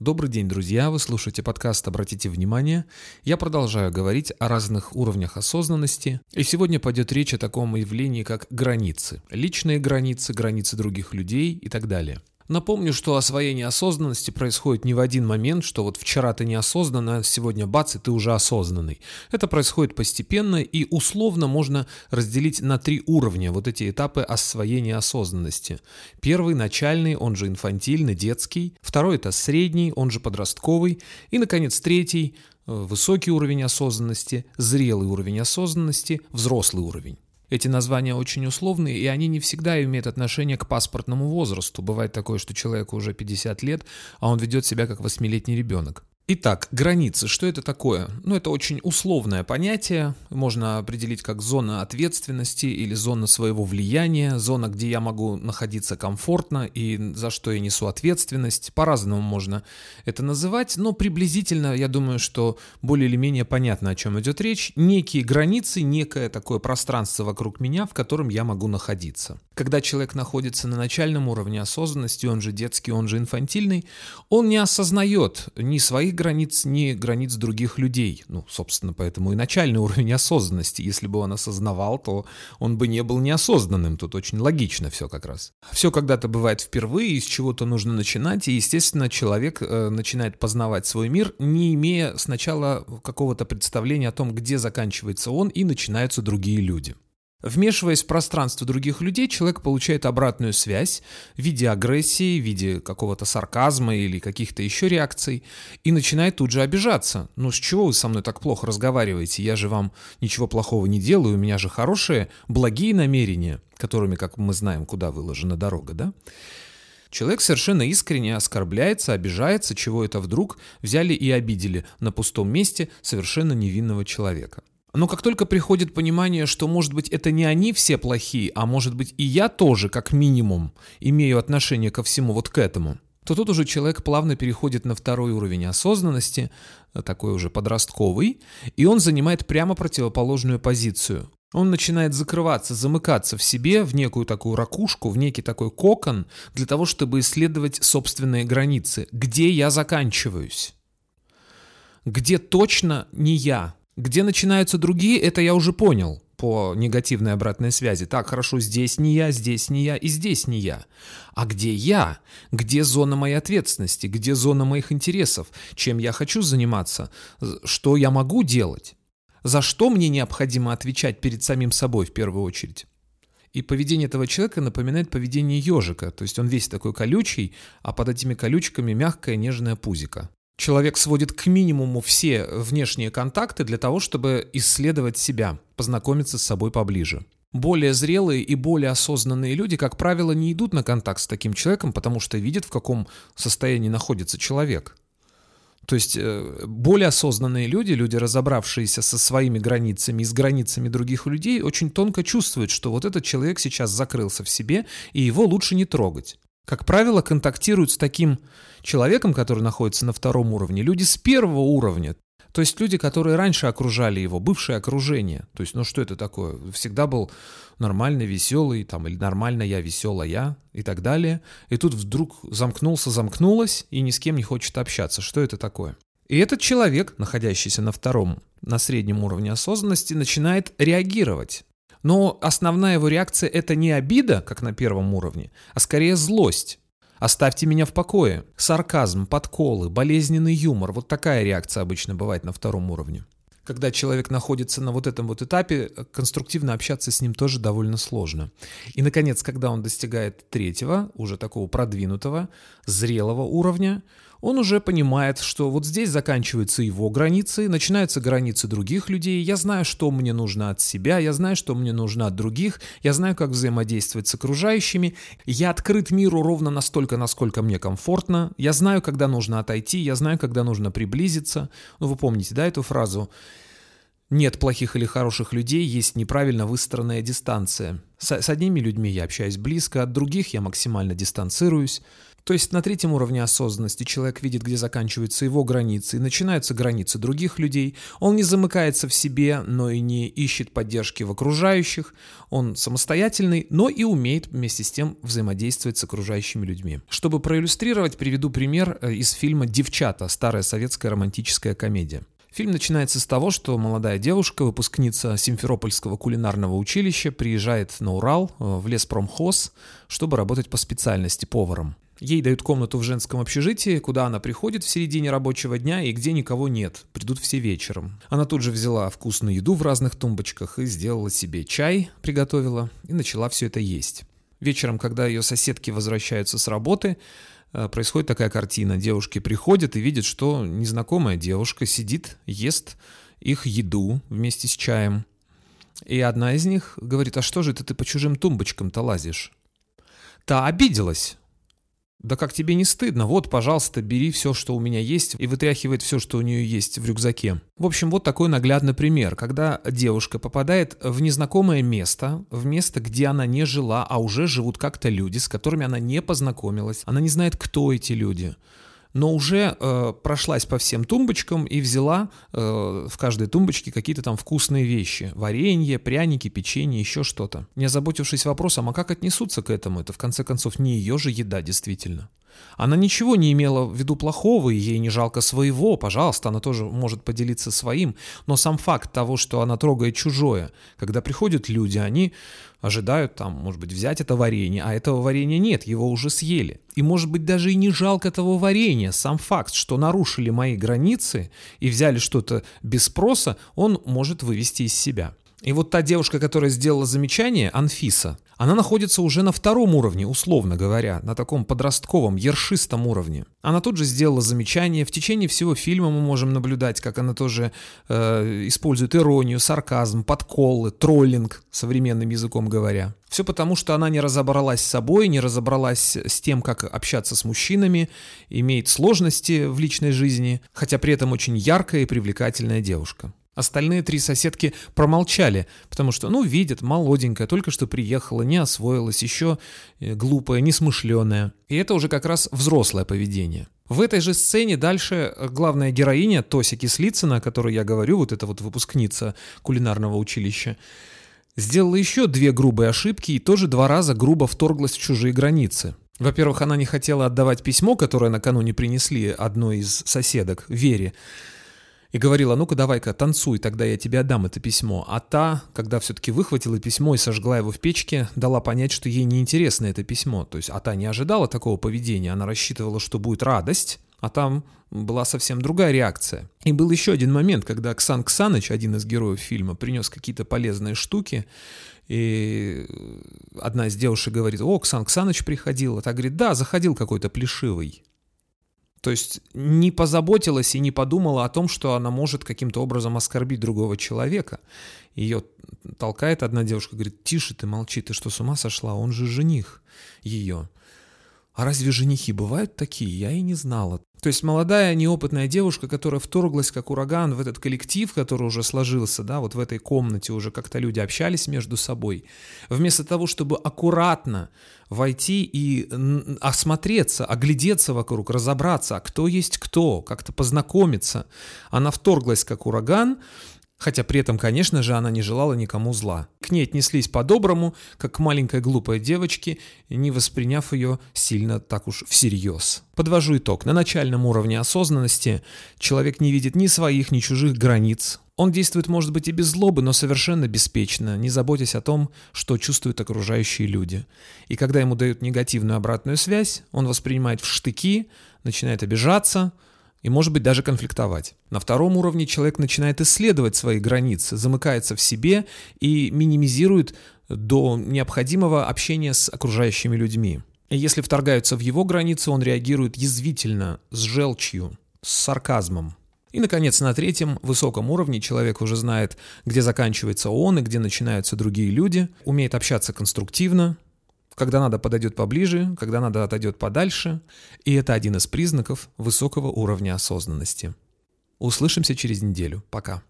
Добрый день, друзья! Вы слушаете подкаст «Обратите внимание». Я продолжаю говорить о разных уровнях осознанности. И сегодня пойдет речь о таком явлении, как границы. Личные границы, границы других людей и так далее. Напомню, что освоение осознанности происходит не в один момент, что вот вчера ты неосознанно, а сегодня бац, и ты уже осознанный. Это происходит постепенно и условно можно разделить на три уровня вот эти этапы освоения осознанности. Первый – начальный, он же инфантильный, детский. Второй – это средний, он же подростковый. И, наконец, третий – высокий уровень осознанности, зрелый уровень осознанности, взрослый уровень. Эти названия очень условные, и они не всегда имеют отношение к паспортному возрасту. Бывает такое, что человеку уже 50 лет, а он ведет себя как восьмилетний ребенок. Итак, границы. Что это такое? Ну, это очень условное понятие. Можно определить как зона ответственности или зона своего влияния, зона, где я могу находиться комфортно и за что я несу ответственность. По-разному можно это называть, но приблизительно, я думаю, что более или менее понятно, о чем идет речь. Некие границы, некое такое пространство вокруг меня, в котором я могу находиться. Когда человек находится на начальном уровне осознанности, он же детский, он же инфантильный, он не осознает ни своих границ, ни границ других людей. Ну, собственно, поэтому и начальный уровень осознанности. Если бы он осознавал, то он бы не был неосознанным. Тут очень логично все как раз. Все когда-то бывает впервые, из чего-то нужно начинать, и, естественно, человек э, начинает познавать свой мир, не имея сначала какого-то представления о том, где заканчивается он, и начинаются другие люди. Вмешиваясь в пространство других людей, человек получает обратную связь в виде агрессии, в виде какого-то сарказма или каких-то еще реакций и начинает тут же обижаться. Ну с чего вы со мной так плохо разговариваете? Я же вам ничего плохого не делаю, у меня же хорошие, благие намерения, которыми, как мы знаем, куда выложена дорога, да? Человек совершенно искренне оскорбляется, обижается, чего это вдруг взяли и обидели на пустом месте совершенно невинного человека. Но как только приходит понимание, что, может быть, это не они все плохие, а может быть и я тоже, как минимум, имею отношение ко всему вот к этому, то тут уже человек плавно переходит на второй уровень осознанности, такой уже подростковый, и он занимает прямо противоположную позицию. Он начинает закрываться, замыкаться в себе, в некую такую ракушку, в некий такой кокон, для того, чтобы исследовать собственные границы. Где я заканчиваюсь? Где точно не я? Где начинаются другие, это я уже понял по негативной обратной связи. Так, хорошо, здесь не я, здесь не я и здесь не я. А где я? Где зона моей ответственности? Где зона моих интересов? Чем я хочу заниматься? Что я могу делать? За что мне необходимо отвечать перед самим собой в первую очередь? И поведение этого человека напоминает поведение ежика, то есть он весь такой колючий, а под этими колючками мягкая нежная пузика. Человек сводит к минимуму все внешние контакты для того, чтобы исследовать себя, познакомиться с собой поближе. Более зрелые и более осознанные люди, как правило, не идут на контакт с таким человеком, потому что видят, в каком состоянии находится человек. То есть э, более осознанные люди, люди, разобравшиеся со своими границами и с границами других людей, очень тонко чувствуют, что вот этот человек сейчас закрылся в себе, и его лучше не трогать как правило, контактируют с таким человеком, который находится на втором уровне, люди с первого уровня. То есть люди, которые раньше окружали его, бывшее окружение. То есть, ну что это такое? Всегда был нормальный, веселый, там, или нормально я, веселая и так далее. И тут вдруг замкнулся, замкнулась и ни с кем не хочет общаться. Что это такое? И этот человек, находящийся на втором, на среднем уровне осознанности, начинает реагировать. Но основная его реакция это не обида, как на первом уровне, а скорее злость. Оставьте меня в покое. Сарказм, подколы, болезненный юмор. Вот такая реакция обычно бывает на втором уровне. Когда человек находится на вот этом вот этапе, конструктивно общаться с ним тоже довольно сложно. И, наконец, когда он достигает третьего, уже такого продвинутого, зрелого уровня, он уже понимает, что вот здесь заканчиваются его границы, начинаются границы других людей, я знаю, что мне нужно от себя, я знаю, что мне нужно от других, я знаю, как взаимодействовать с окружающими, я открыт миру ровно настолько, насколько мне комфортно, я знаю, когда нужно отойти, я знаю, когда нужно приблизиться. Ну, вы помните, да, эту фразу? Нет плохих или хороших людей, есть неправильно выстроенная дистанция. С, одними людьми я общаюсь близко, от других я максимально дистанцируюсь. То есть на третьем уровне осознанности человек видит, где заканчиваются его границы и начинаются границы других людей. Он не замыкается в себе, но и не ищет поддержки в окружающих. Он самостоятельный, но и умеет вместе с тем взаимодействовать с окружающими людьми. Чтобы проиллюстрировать, приведу пример э, из фильма «Девчата», старая советская романтическая комедия. Фильм начинается с того, что молодая девушка, выпускница Симферопольского кулинарного училища, приезжает на Урал э, в леспромхоз, чтобы работать по специальности поваром. Ей дают комнату в женском общежитии, куда она приходит в середине рабочего дня и где никого нет, придут все вечером. Она тут же взяла вкусную еду в разных тумбочках и сделала себе чай, приготовила и начала все это есть. Вечером, когда ее соседки возвращаются с работы, э, происходит такая картина. Девушки приходят и видят, что незнакомая девушка сидит, ест их еду вместе с чаем. И одна из них говорит, а что же это ты по чужим тумбочкам-то лазишь? Та обиделась, да как тебе не стыдно? Вот, пожалуйста, бери все, что у меня есть, и вытряхивает все, что у нее есть в рюкзаке. В общем, вот такой наглядный пример, когда девушка попадает в незнакомое место, в место, где она не жила, а уже живут как-то люди, с которыми она не познакомилась. Она не знает, кто эти люди но уже э, прошлась по всем тумбочкам и взяла э, в каждой тумбочке какие-то там вкусные вещи. Варенье, пряники, печенье, еще что-то. Не озаботившись вопросом, а как отнесутся к этому? Это в конце концов не ее же еда действительно. Она ничего не имела в виду плохого, и ей не жалко своего, пожалуйста, она тоже может поделиться своим, но сам факт того, что она трогает чужое, когда приходят люди, они ожидают там, может быть, взять это варенье, а этого варенья нет, его уже съели. И может быть даже и не жалко того варенья, сам факт, что нарушили мои границы и взяли что-то без спроса, он может вывести из себя. И вот та девушка, которая сделала замечание, Анфиса, она находится уже на втором уровне, условно говоря, на таком подростковом, ершистом уровне. Она тут же сделала замечание. В течение всего фильма мы можем наблюдать, как она тоже э, использует иронию, сарказм, подколы, троллинг, современным языком говоря. Все потому, что она не разобралась с собой, не разобралась с тем, как общаться с мужчинами, имеет сложности в личной жизни, хотя при этом очень яркая и привлекательная девушка. Остальные три соседки промолчали, потому что, ну, видят, молоденькая, только что приехала, не освоилась, еще э, глупая, несмышленая. И это уже как раз взрослое поведение. В этой же сцене дальше э, главная героиня Тося Кислицына, о которой я говорю, вот эта вот выпускница кулинарного училища, сделала еще две грубые ошибки и тоже два раза грубо вторглась в чужие границы. Во-первых, она не хотела отдавать письмо, которое накануне принесли одной из соседок, Вере, и говорила, ну-ка давай-ка танцуй, тогда я тебе отдам это письмо. А та, когда все-таки выхватила письмо и сожгла его в печке, дала понять, что ей неинтересно это письмо. То есть, а та не ожидала такого поведения, она рассчитывала, что будет радость, а там была совсем другая реакция. И был еще один момент, когда Ксан Ксаныч, один из героев фильма, принес какие-то полезные штуки, и одна из девушек говорит, о, Ксан Ксаныч приходил, а та говорит, да, заходил какой-то плешивый. То есть не позаботилась и не подумала о том, что она может каким-то образом оскорбить другого человека. Ее толкает одна девушка, говорит, тише ты молчи, ты что, с ума сошла? Он же жених ее. А разве женихи бывают такие? Я и не знала. То есть молодая неопытная девушка, которая вторглась как ураган в этот коллектив, который уже сложился, да, вот в этой комнате уже как-то люди общались между собой, вместо того, чтобы аккуратно войти и осмотреться, оглядеться вокруг, разобраться, а кто есть кто, как-то познакомиться, она вторглась как ураган, Хотя при этом, конечно же, она не желала никому зла. К ней отнеслись по-доброму, как к маленькой глупой девочке, не восприняв ее сильно так уж всерьез. Подвожу итог. На начальном уровне осознанности человек не видит ни своих, ни чужих границ. Он действует, может быть, и без злобы, но совершенно беспечно, не заботясь о том, что чувствуют окружающие люди. И когда ему дают негативную обратную связь, он воспринимает в штыки, начинает обижаться – и, может быть, даже конфликтовать. На втором уровне человек начинает исследовать свои границы, замыкается в себе и минимизирует до необходимого общения с окружающими людьми. И если вторгаются в его границы, он реагирует язвительно, с желчью, с сарказмом. И, наконец, на третьем, высоком уровне человек уже знает, где заканчивается он и где начинаются другие люди, умеет общаться конструктивно, когда надо, подойдет поближе, когда надо, отойдет подальше. И это один из признаков высокого уровня осознанности. Услышимся через неделю. Пока.